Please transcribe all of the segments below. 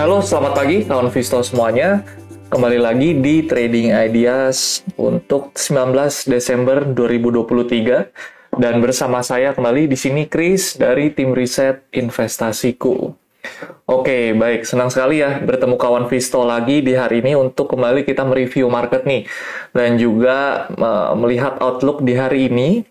Halo, selamat pagi kawan Visto semuanya. Kembali lagi di Trading Ideas untuk 19 Desember 2023 dan bersama saya kembali di sini Chris dari tim riset investasiku. Oke, baik. Senang sekali ya bertemu kawan Visto lagi di hari ini untuk kembali kita mereview market nih dan juga melihat outlook di hari ini.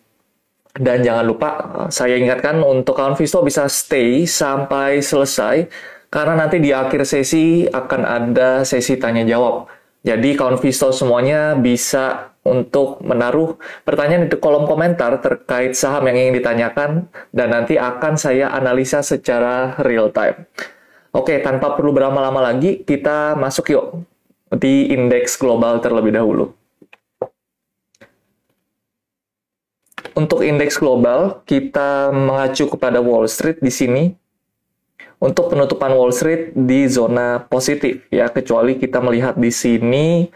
Dan jangan lupa saya ingatkan untuk kawan Visto bisa stay sampai selesai karena nanti di akhir sesi akan ada sesi tanya jawab. Jadi kawan Visto semuanya bisa untuk menaruh pertanyaan di kolom komentar terkait saham yang ingin ditanyakan dan nanti akan saya analisa secara real time. Oke, tanpa perlu berlama-lama lagi, kita masuk yuk di indeks global terlebih dahulu. Untuk indeks global, kita mengacu kepada Wall Street di sini untuk penutupan Wall Street di zona positif ya kecuali kita melihat di sini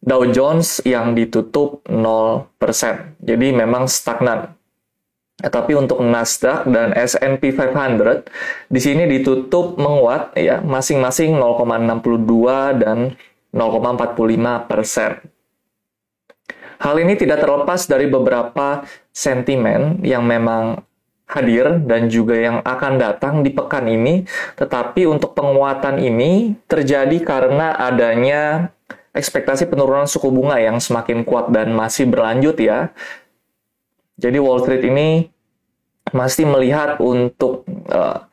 Dow Jones yang ditutup 0%. Jadi memang stagnan. Tapi untuk Nasdaq dan S&P 500 di sini ditutup menguat ya masing-masing 0,62 dan 0,45 persen. Hal ini tidak terlepas dari beberapa sentimen yang memang hadir dan juga yang akan datang di pekan ini, tetapi untuk penguatan ini terjadi karena adanya ekspektasi penurunan suku bunga yang semakin kuat dan masih berlanjut ya. Jadi Wall Street ini masih melihat untuk uh,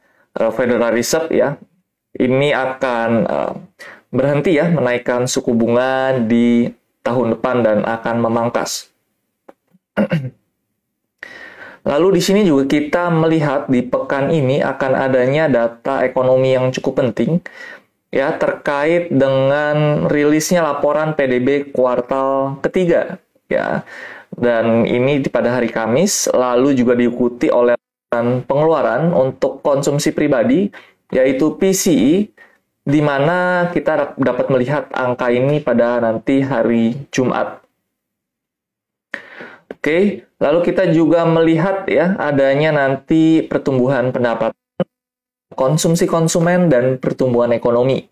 Federal Reserve ya, ini akan uh, berhenti ya menaikkan suku bunga di tahun depan dan akan memangkas. Lalu di sini juga kita melihat di pekan ini akan adanya data ekonomi yang cukup penting ya terkait dengan rilisnya laporan PDB kuartal ketiga ya. Dan ini pada hari Kamis lalu juga diikuti oleh pengeluaran untuk konsumsi pribadi yaitu PCE di mana kita dapat melihat angka ini pada nanti hari Jumat. Oke, lalu kita juga melihat ya adanya nanti pertumbuhan pendapatan konsumsi konsumen dan pertumbuhan ekonomi.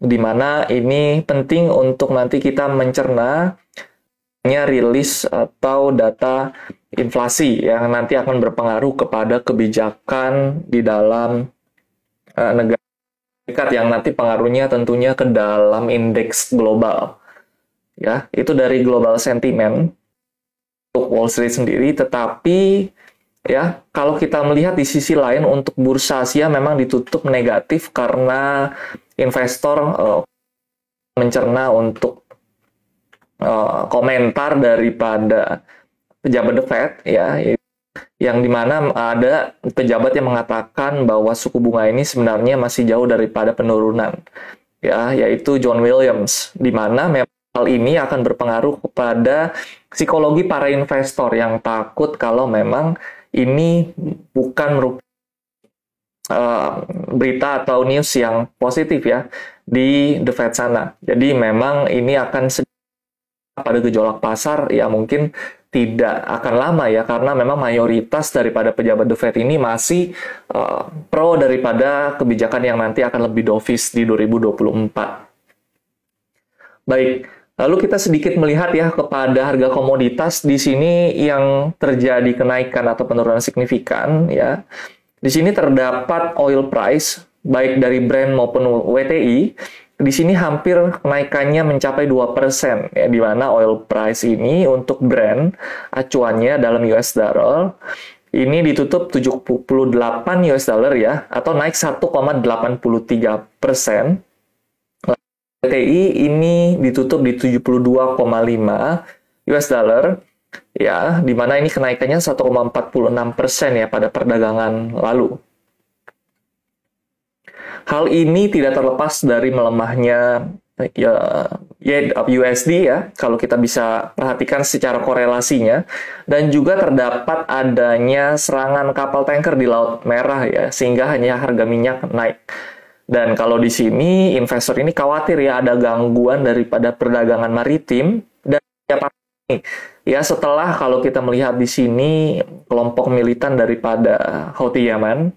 Di mana ini penting untuk nanti kita mencerna rilis atau data inflasi yang nanti akan berpengaruh kepada kebijakan di dalam uh, negara yang nanti pengaruhnya tentunya ke dalam indeks global. Ya, itu dari global sentiment untuk Wall Street sendiri, tetapi ya kalau kita melihat di sisi lain untuk bursa Asia memang ditutup negatif karena investor uh, mencerna untuk uh, komentar daripada pejabat The Fed ya yang di mana ada pejabat yang mengatakan bahwa suku bunga ini sebenarnya masih jauh daripada penurunan ya yaitu John Williams di mana memang hal ini akan berpengaruh kepada psikologi para investor yang takut kalau memang ini bukan merupakan uh, berita atau news yang positif ya di The Fed sana. Jadi memang ini akan pada gejolak pasar ya mungkin tidak akan lama ya karena memang mayoritas daripada pejabat The Fed ini masih uh, pro daripada kebijakan yang nanti akan lebih dovish di 2024. Baik, Lalu kita sedikit melihat ya kepada harga komoditas di sini yang terjadi kenaikan atau penurunan signifikan ya. Di sini terdapat oil price baik dari Brent maupun WTI di sini hampir kenaikannya mencapai 2% ya di mana oil price ini untuk Brent acuannya dalam US dollar ini ditutup 78 US dollar ya atau naik 1,83 persen TI ini ditutup di 72,5 US dollar ya di mana ini kenaikannya 1,46 persen ya pada perdagangan lalu. Hal ini tidak terlepas dari melemahnya ya, USD ya, kalau kita bisa perhatikan secara korelasinya, dan juga terdapat adanya serangan kapal tanker di Laut Merah ya, sehingga hanya harga minyak naik. Dan kalau di sini investor ini khawatir ya ada gangguan daripada perdagangan maritim dan ya setelah kalau kita melihat di sini kelompok militan daripada Houthi Yaman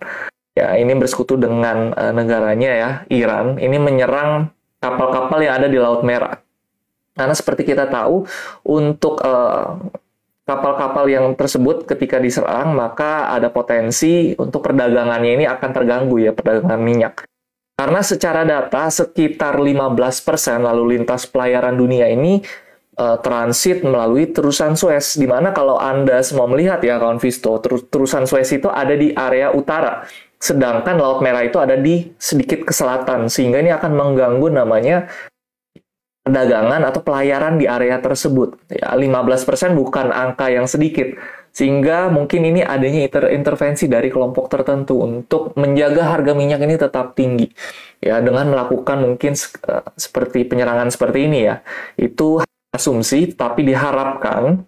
ya ini bersekutu dengan uh, negaranya ya Iran ini menyerang kapal-kapal yang ada di Laut Merah. Karena seperti kita tahu untuk uh, kapal-kapal yang tersebut ketika diserang maka ada potensi untuk perdagangannya ini akan terganggu ya perdagangan minyak. Karena secara data sekitar 15% lalu lintas pelayaran dunia ini uh, transit melalui terusan Suez. Di mana kalau Anda semua melihat ya kawan Visto, terusan Suez itu ada di area utara. Sedangkan Laut Merah itu ada di sedikit ke selatan, sehingga ini akan mengganggu namanya perdagangan atau pelayaran di area tersebut. Ya, 15% bukan angka yang sedikit. Sehingga mungkin ini adanya inter intervensi dari kelompok tertentu untuk menjaga harga minyak ini tetap tinggi. Ya, dengan melakukan mungkin uh, seperti penyerangan seperti ini ya. Itu asumsi, tapi diharapkan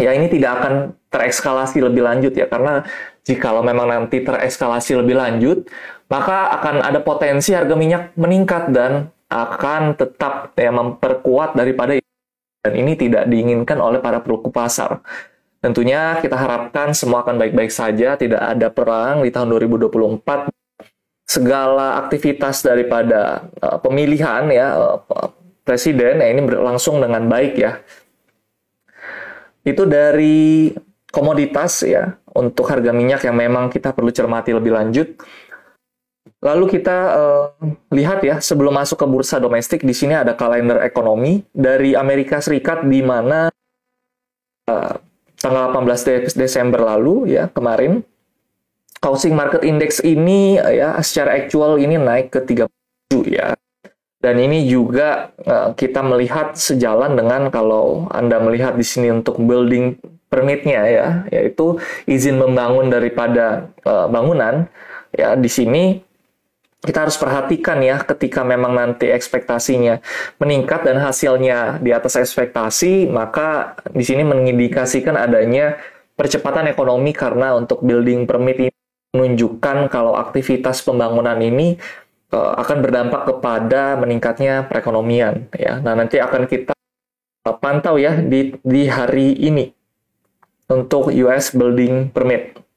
ya ini tidak akan terekskalasi lebih lanjut ya karena jikalau memang nanti tereskalasi lebih lanjut maka akan ada potensi harga minyak meningkat dan akan tetap ya memperkuat daripada dan ini tidak diinginkan oleh para pelaku pasar. Tentunya kita harapkan semua akan baik-baik saja, tidak ada perang di tahun 2024. Segala aktivitas daripada uh, pemilihan ya uh, presiden ya ini berlangsung dengan baik ya itu dari komoditas ya untuk harga minyak yang memang kita perlu cermati lebih lanjut. Lalu kita uh, lihat ya sebelum masuk ke bursa domestik di sini ada kalender ekonomi dari Amerika Serikat di mana uh, tanggal 18 Desember lalu ya kemarin housing market index ini ya secara aktual ini naik ke 37 ya. Dan ini juga uh, kita melihat sejalan dengan kalau Anda melihat di sini untuk building permitnya ya, yaitu izin membangun daripada uh, bangunan. Ya, di sini kita harus perhatikan ya ketika memang nanti ekspektasinya meningkat dan hasilnya di atas ekspektasi, maka di sini mengindikasikan adanya percepatan ekonomi karena untuk building permit ini menunjukkan kalau aktivitas pembangunan ini uh, akan berdampak kepada meningkatnya perekonomian ya. Nah, nanti akan kita pantau ya di di hari ini untuk US building permit.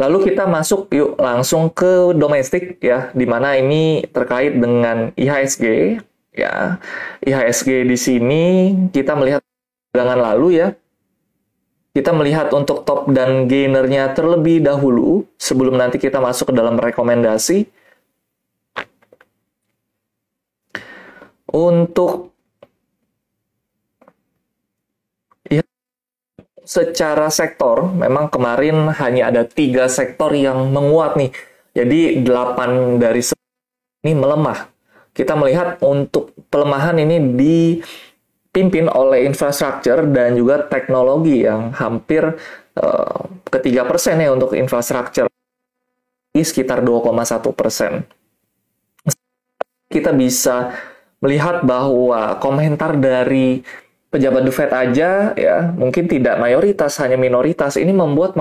Lalu kita masuk yuk langsung ke domestik ya, di mana ini terkait dengan IHSG ya. IHSG di sini kita melihat perdagangan lalu ya. Kita melihat untuk top dan gainernya terlebih dahulu sebelum nanti kita masuk ke dalam rekomendasi. Untuk secara sektor, memang kemarin hanya ada tiga sektor yang menguat nih. Jadi delapan dari ini melemah. Kita melihat untuk pelemahan ini dipimpin oleh infrastruktur dan juga teknologi yang hampir uh, ketiga persen ya untuk infrastruktur sekitar 2,1 persen. Kita bisa melihat bahwa komentar dari pejabat The Fed aja ya. Mungkin tidak mayoritas hanya minoritas. Ini membuat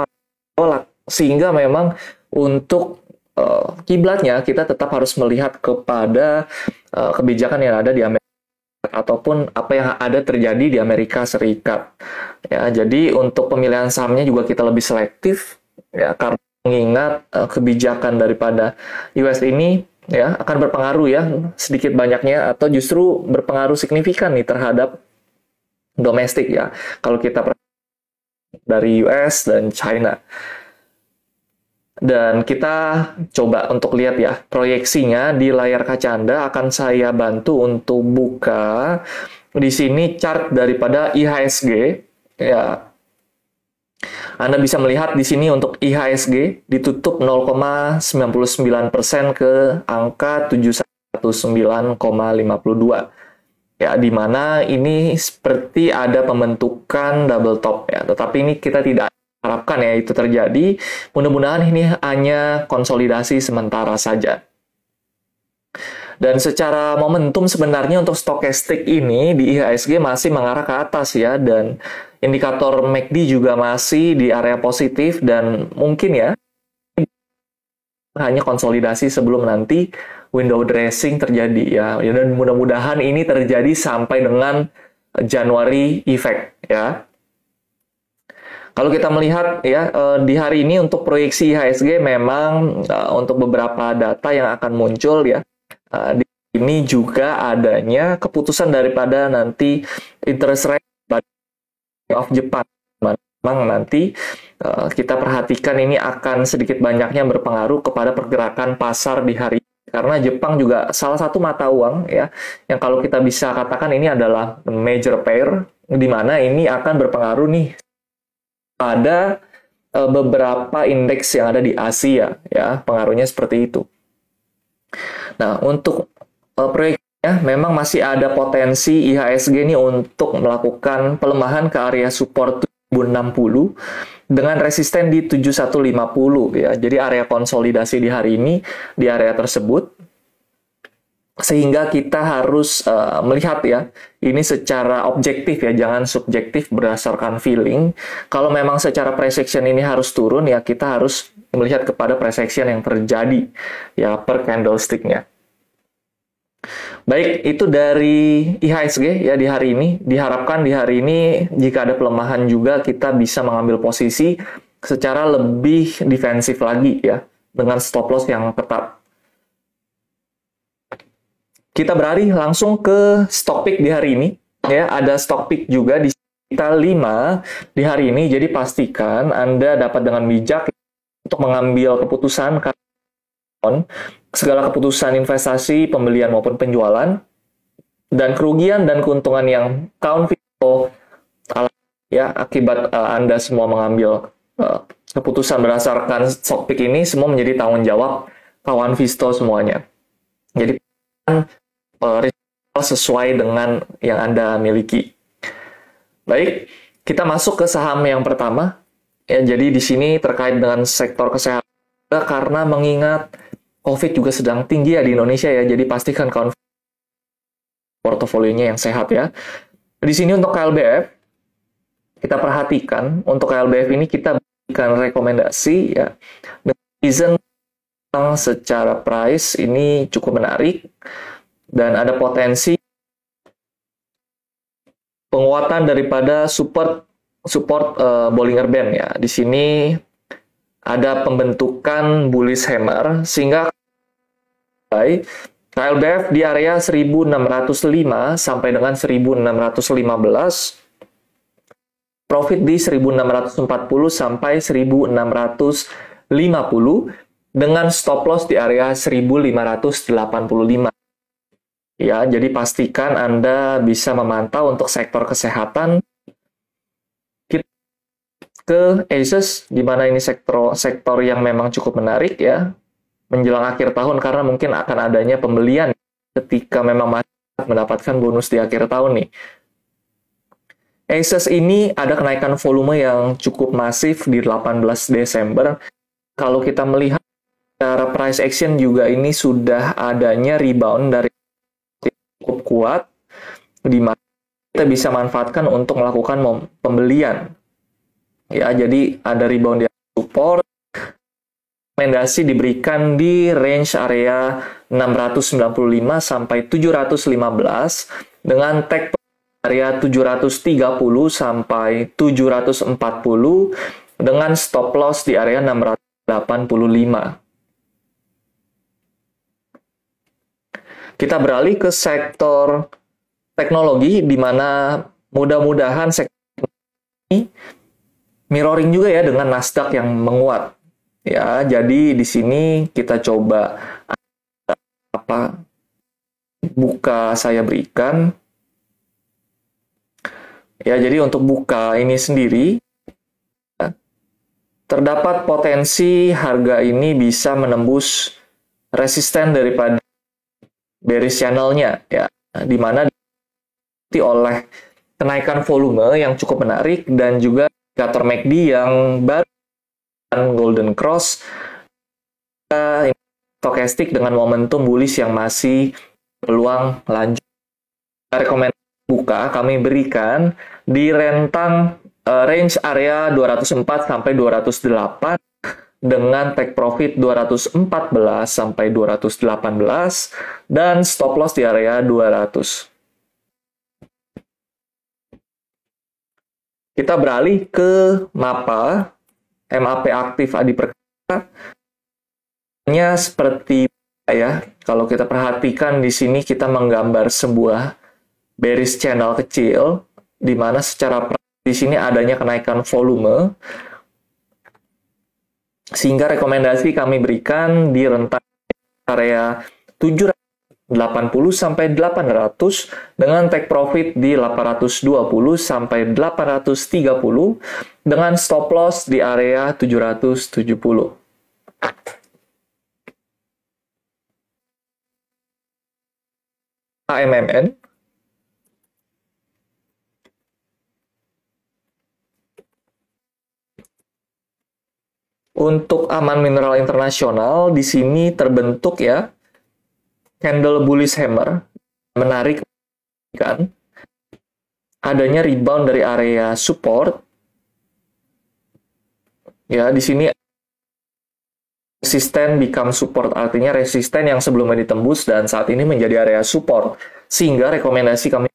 tolak sehingga memang untuk uh, kiblatnya kita tetap harus melihat kepada uh, kebijakan yang ada di Amerika ataupun apa yang ada terjadi di Amerika Serikat. Ya jadi untuk pemilihan sahamnya juga kita lebih selektif ya karena mengingat uh, kebijakan daripada US ini ya akan berpengaruh ya sedikit banyaknya atau justru berpengaruh signifikan nih terhadap domestik ya. Kalau kita dari US dan China. Dan kita coba untuk lihat ya proyeksinya di layar kaca Anda akan saya bantu untuk buka di sini chart daripada IHSG ya. Anda bisa melihat di sini untuk IHSG ditutup 0,99% ke angka 719,52. Ya, di mana ini seperti ada pembentukan double top ya. Tetapi ini kita tidak harapkan ya itu terjadi. Mudah-mudahan ini hanya konsolidasi sementara saja. Dan secara momentum sebenarnya untuk stokastik ini di IHSG masih mengarah ke atas ya dan indikator MACD juga masih di area positif dan mungkin ya hanya konsolidasi sebelum nanti window dressing terjadi ya. Dan mudah-mudahan ini terjadi sampai dengan Januari effect ya. Kalau kita melihat ya eh, di hari ini untuk proyeksi IHSG memang eh, untuk beberapa data yang akan muncul ya eh, di ini juga adanya keputusan daripada nanti interest rate of Jepang. Memang nanti kita perhatikan ini akan sedikit banyaknya berpengaruh kepada pergerakan pasar di hari karena Jepang juga salah satu mata uang ya yang kalau kita bisa katakan ini adalah major pair di mana ini akan berpengaruh nih pada uh, beberapa indeks yang ada di Asia ya pengaruhnya seperti itu. Nah untuk uh, proyeknya memang masih ada potensi IHSG ini untuk melakukan pelemahan ke area support 1060 dengan resisten di 7150 ya. Jadi area konsolidasi di hari ini di area tersebut sehingga kita harus uh, melihat ya ini secara objektif ya. Jangan subjektif berdasarkan feeling. Kalau memang secara price action ini harus turun ya kita harus melihat kepada price action yang terjadi ya per candlesticknya baik itu dari IHSG ya di hari ini diharapkan di hari ini jika ada pelemahan juga kita bisa mengambil posisi secara lebih defensif lagi ya dengan stop loss yang ketat kita beralih langsung ke stock pick di hari ini. Ya, ada stock pick juga di kita 5 di hari ini. Jadi pastikan Anda dapat dengan bijak untuk mengambil keputusan segala keputusan investasi, pembelian maupun penjualan dan kerugian dan keuntungan yang kawan Vito ya akibat uh, Anda semua mengambil uh, keputusan berdasarkan stock pick ini semua menjadi tanggung jawab kawan Visto semuanya. Jadi sesuai dengan yang Anda miliki. Baik, kita masuk ke saham yang pertama. Ya, jadi di sini terkait dengan sektor kesehatan karena mengingat COVID juga sedang tinggi ya di Indonesia ya. Jadi pastikan kawan portofolionya yang sehat ya. Di sini untuk KLBF kita perhatikan untuk KLBF ini kita berikan rekomendasi ya. Reason secara price ini cukup menarik dan ada potensi penguatan daripada support support uh, Bollinger Band ya. Di sini ada pembentukan bullish hammer sehingga KLBF di area 1605 sampai dengan 1615 profit di 1640 sampai 1650 dengan stop loss di area 1585 Ya, jadi pastikan Anda bisa memantau untuk sektor kesehatan ke Asus di mana ini sektor sektor yang memang cukup menarik ya menjelang akhir tahun karena mungkin akan adanya pembelian ketika memang mendapatkan bonus di akhir tahun nih. Asus ini ada kenaikan volume yang cukup masif di 18 Desember. Kalau kita melihat secara price action juga ini sudah adanya rebound dari cukup kuat di mana kita bisa manfaatkan untuk melakukan pembelian. Ya, jadi ada rebound di support rekomendasi diberikan di range area 695 sampai 715 dengan tag area 730 sampai 740 dengan stop loss di area 685. Kita beralih ke sektor teknologi di mana mudah-mudahan sektor ini mirroring juga ya dengan Nasdaq yang menguat. Ya, jadi di sini kita coba apa buka saya berikan. Ya, jadi untuk buka ini sendiri terdapat potensi harga ini bisa menembus resisten daripada bearish channelnya ya di mana oleh kenaikan volume yang cukup menarik dan juga indikator MACD yang baru golden cross stokastik dengan momentum bullish yang masih peluang lanjut rekomendasi buka kami berikan di rentang uh, range area 204 sampai 208 dengan take profit 214 sampai 218 dan stop loss di area 200. Kita beralih ke MAPA, MAP aktif Adi Perkasa. Nya seperti ya, kalau kita perhatikan di sini kita menggambar sebuah bearish channel kecil di mana secara di sini adanya kenaikan volume. Sehingga rekomendasi kami berikan di rentang area 700 80 sampai 800 dengan take profit di 820 sampai 830 dengan stop loss di area 770. AMMN Untuk aman mineral internasional di sini terbentuk ya candle bullish hammer menarik kan? Adanya rebound dari area support. Ya di sini resisten become support artinya resisten yang sebelumnya ditembus dan saat ini menjadi area support. Sehingga rekomendasi kami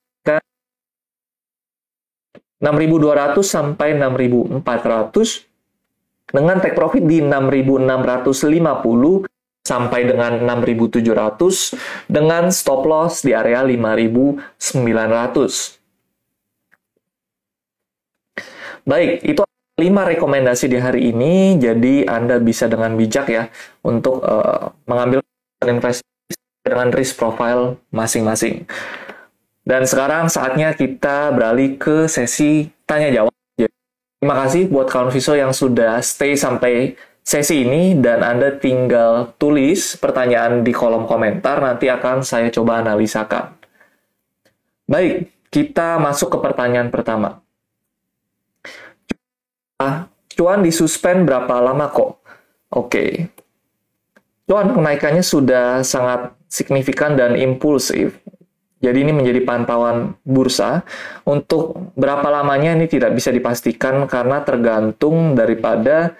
6200 sampai 6400 dengan take profit di 6650 sampai dengan 6.700 dengan stop loss di area 5.900. Baik, itu lima rekomendasi di hari ini. Jadi Anda bisa dengan bijak ya untuk uh, mengambil investasi dengan risk profile masing-masing. Dan sekarang saatnya kita beralih ke sesi tanya jawab. Terima kasih buat kawan Viso yang sudah stay sampai sesi ini dan Anda tinggal tulis pertanyaan di kolom komentar, nanti akan saya coba analisakan. Baik, kita masuk ke pertanyaan pertama. Cuan disuspend berapa lama kok? Oke. Cuan kenaikannya sudah sangat signifikan dan impulsif. Jadi ini menjadi pantauan bursa. Untuk berapa lamanya ini tidak bisa dipastikan karena tergantung daripada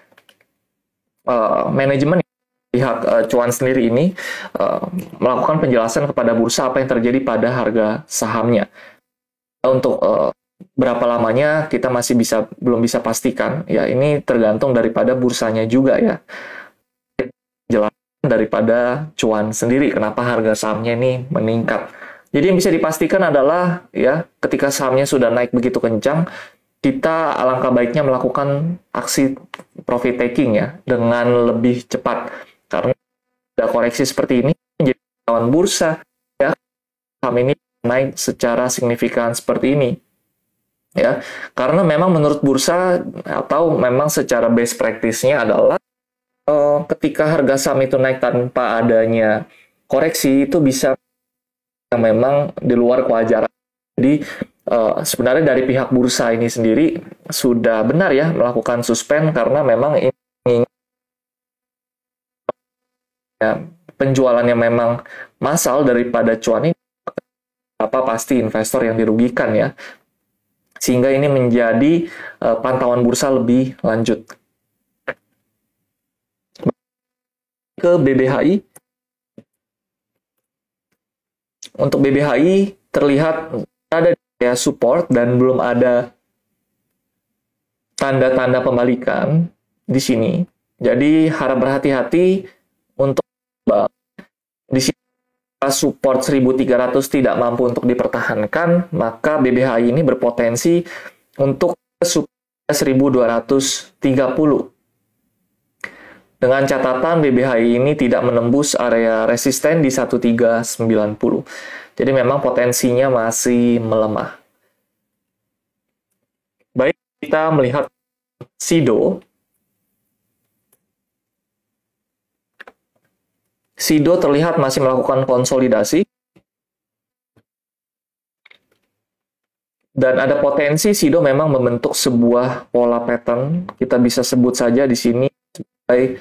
uh, manajemen pihak uh, cuan sendiri ini uh, melakukan penjelasan kepada bursa apa yang terjadi pada harga sahamnya. Untuk uh, berapa lamanya kita masih bisa belum bisa pastikan. Ya ini tergantung daripada bursanya juga ya. Jelas daripada cuan sendiri kenapa harga sahamnya ini meningkat. Jadi yang bisa dipastikan adalah ya ketika sahamnya sudah naik begitu kencang kita alangkah baiknya melakukan aksi profit taking ya dengan lebih cepat. Karena ada koreksi seperti ini menjadi lawan bursa ya. Saham ini naik secara signifikan seperti ini ya. Karena memang menurut bursa atau memang secara base practice-nya adalah uh, ketika harga saham itu naik tanpa adanya koreksi itu bisa memang di luar kewajaran. Jadi uh, sebenarnya dari pihak bursa ini sendiri sudah benar ya melakukan suspend karena memang ini ya, penjualannya memang massal daripada cuan ini. Apa pasti investor yang dirugikan ya. Sehingga ini menjadi uh, pantauan bursa lebih lanjut. Ke BBHI untuk BBHI terlihat ada ya support dan belum ada tanda-tanda pembalikan di sini. Jadi harap berhati-hati untuk di sini support 1300 tidak mampu untuk dipertahankan, maka BBHI ini berpotensi untuk support 1230. Dengan catatan BBHI ini tidak menembus area resisten di 1390. Jadi memang potensinya masih melemah. Baik, kita melihat SIDO. SIDO terlihat masih melakukan konsolidasi. Dan ada potensi SIDO memang membentuk sebuah pola pattern. Kita bisa sebut saja di sini sebagai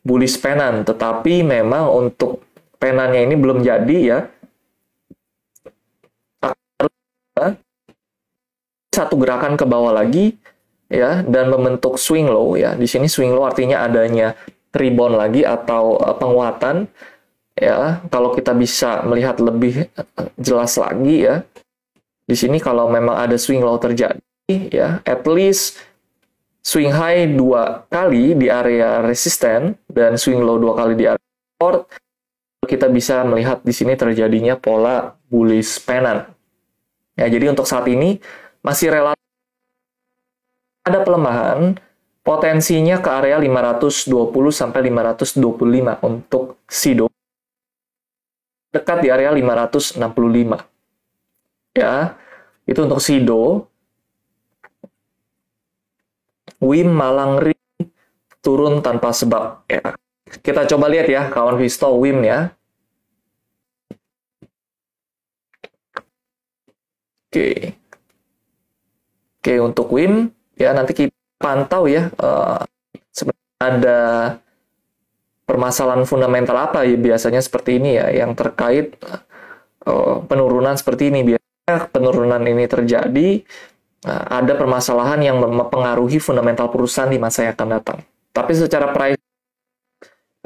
bullish penan. Tetapi memang untuk penannya ini belum jadi ya satu gerakan ke bawah lagi ya dan membentuk swing low ya. Di sini swing low artinya adanya rebound lagi atau uh, penguatan ya. Kalau kita bisa melihat lebih uh, jelas lagi ya. Di sini kalau memang ada swing low terjadi ya at least swing high dua kali di area resisten dan swing low dua kali di area support kita bisa melihat di sini terjadinya pola bullish pennant ya jadi untuk saat ini masih relatif ada pelemahan potensinya ke area 520 sampai 525 untuk SIDO dekat di area 565 ya itu untuk SIDO Wim Malangri turun tanpa sebab. Ya kita coba lihat ya kawan Visto Wim ya. Oke. Oke, untuk Wim ya nanti kita pantau ya uh, ada permasalahan fundamental apa ya biasanya seperti ini ya yang terkait uh, penurunan seperti ini biasanya penurunan ini terjadi uh, ada permasalahan yang mempengaruhi fundamental perusahaan di masa yang akan datang. Tapi secara price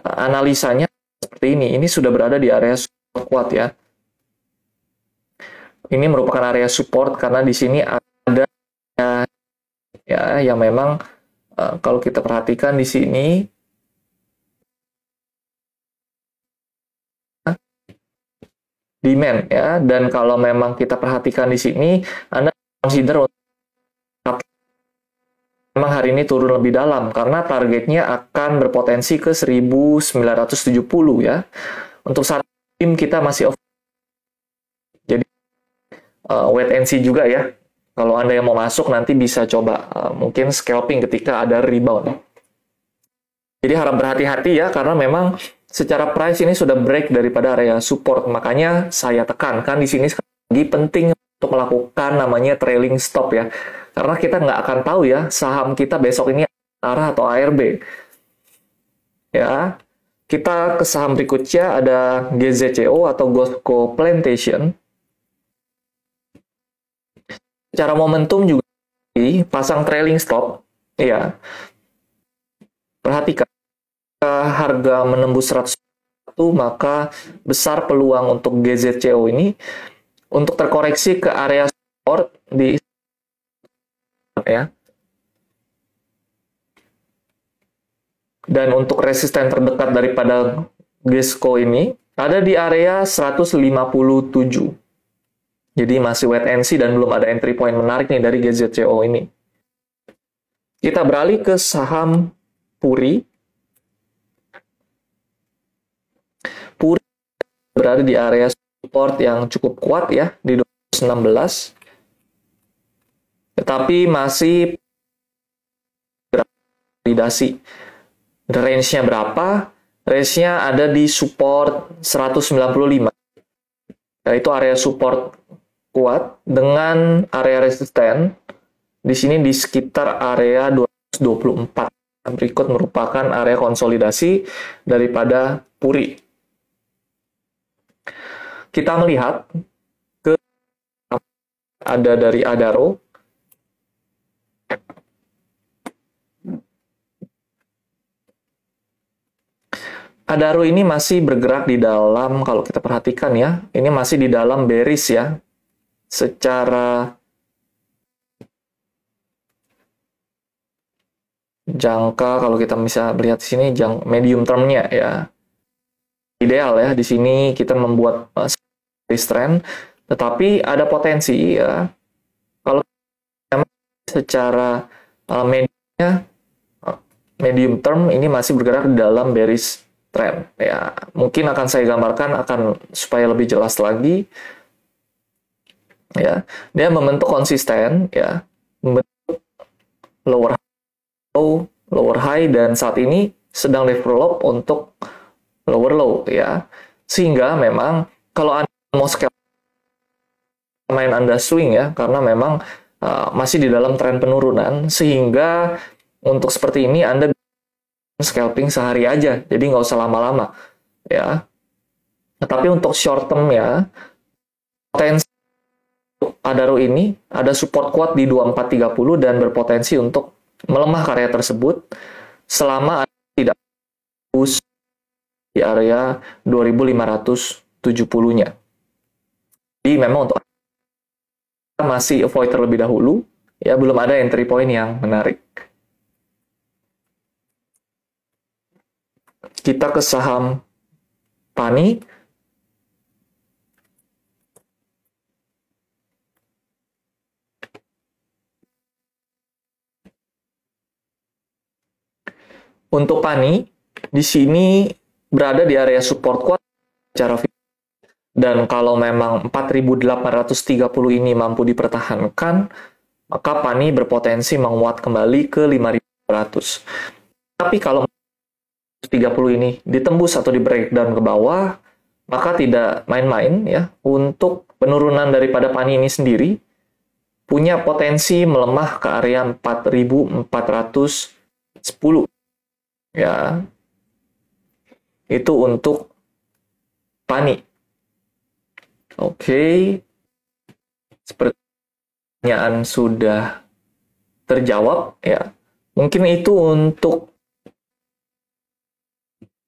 uh, analisanya seperti ini, ini sudah berada di area support kuat ya. Ini merupakan area support karena di sini ada ya yang memang uh, kalau kita perhatikan di sini demand ya dan kalau memang kita perhatikan di sini Anda consider memang hari ini turun lebih dalam karena targetnya akan berpotensi ke 1970 ya. Untuk saat ini kita masih off. Jadi uh, wait and see juga ya kalau Anda yang mau masuk nanti bisa coba uh, mungkin scalping ketika ada rebound. Jadi harap berhati-hati ya karena memang secara price ini sudah break daripada area support. Makanya saya tekankan di sini lagi penting untuk melakukan namanya trailing stop ya. Karena kita nggak akan tahu ya saham kita besok ini arah atau ARB. Ya, kita ke saham berikutnya ada GZCO atau Gosco Plantation secara momentum juga pasang trailing stop. Ya perhatikan harga menembus 100 maka besar peluang untuk GZCO ini untuk terkoreksi ke area support di ya. Dan untuk resisten terdekat daripada GESCO ini ada di area 157 jadi masih wait and see dan belum ada entry point menarik nih dari GZCO ini. Kita beralih ke saham Puri. Puri berada di area support yang cukup kuat ya di 2016. Tetapi masih validasi. Range-nya berapa? Range-nya ada di support 195. Yaitu area support kuat dengan area resisten di sini di sekitar area 224. Berikut merupakan area konsolidasi daripada Puri. Kita melihat ke ada dari Adaro. Adaro ini masih bergerak di dalam, kalau kita perhatikan ya, ini masih di dalam bearish ya, secara jangka kalau kita bisa melihat di sini jang medium termnya ya. Ideal ya. Di sini kita membuat uh, trend tetapi ada potensi ya. Kalau secara uh, mediumnya uh, medium term ini masih bergerak di dalam bearish trend ya. Mungkin akan saya gambarkan akan supaya lebih jelas lagi ya. Dia membentuk konsisten ya. Membentuk lower low lower high dan saat ini sedang develop untuk lower low ya. Sehingga memang kalau anda mau scale main anda swing ya karena memang uh, masih di dalam tren penurunan sehingga untuk seperti ini anda scalping sehari aja jadi nggak usah lama-lama ya. Tetapi untuk short term ya potensi Adaro ini ada support kuat di 2430 dan berpotensi untuk melemah karya tersebut selama tidak push di area 2570-nya. Jadi memang untuk masih avoid terlebih dahulu Ya, belum ada entry point yang menarik. Kita ke saham Pani. Untuk Pani, di sini berada di area support kuat secara dan kalau memang 4.830 ini mampu dipertahankan, maka Pani berpotensi menguat kembali ke 5.200. Tapi kalau 30 ini ditembus atau di breakdown ke bawah, maka tidak main-main ya. Untuk penurunan daripada Pani ini sendiri punya potensi melemah ke area 4.410 ya. Itu untuk Pani. Oke, seperti pertanyaan sudah terjawab ya. Mungkin itu untuk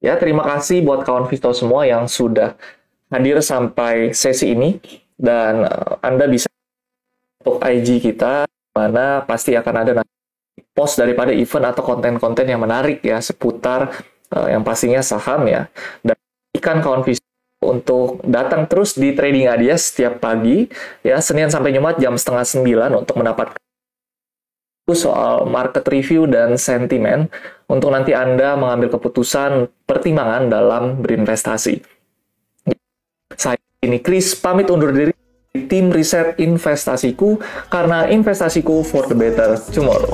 ya terima kasih buat kawan Visto semua yang sudah hadir sampai sesi ini. Dan uh, Anda bisa untuk IG kita mana pasti akan ada post daripada event atau konten-konten yang menarik ya seputar uh, yang pastinya saham ya dan ikan kawan untuk datang terus di Trading Adias setiap pagi ya Senin sampai Jumat jam setengah sembilan untuk mendapatkan soal market review dan sentimen untuk nanti Anda mengambil keputusan pertimbangan dalam berinvestasi. Saya ini Chris pamit undur diri tim riset investasiku karena investasiku for the better tomorrow.